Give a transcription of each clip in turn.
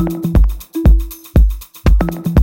Thank you.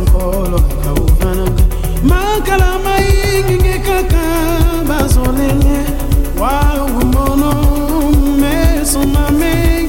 mkolo kauvananga makala maingi kaka bazolele waumono mesomame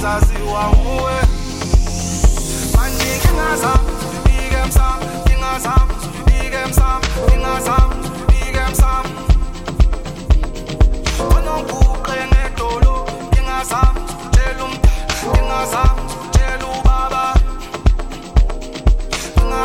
azaziwa nguwe manje inkinga zam ibike msam inkinga ngedolo inkinga zam tshela umntu inkinga ubaba. Inkinga